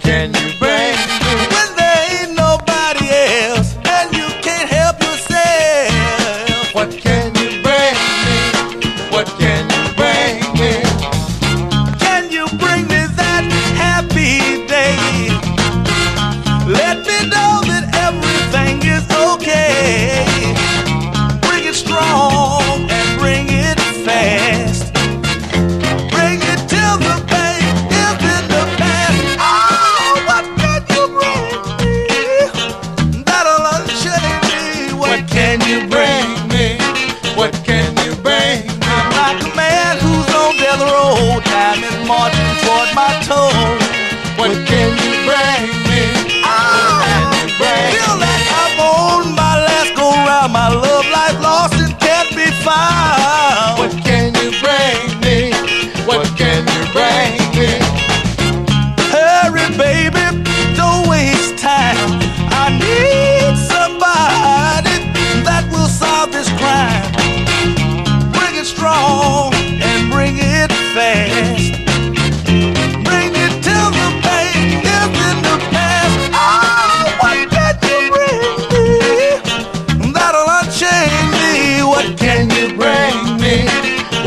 can you bear? What can you bring me? Hurry, baby, don't waste time. I need somebody that will solve this crime. Bring it strong and bring it fast. Bring it the pain is in the past. Oh, what can you bring me? That'll unchain me. What can you bring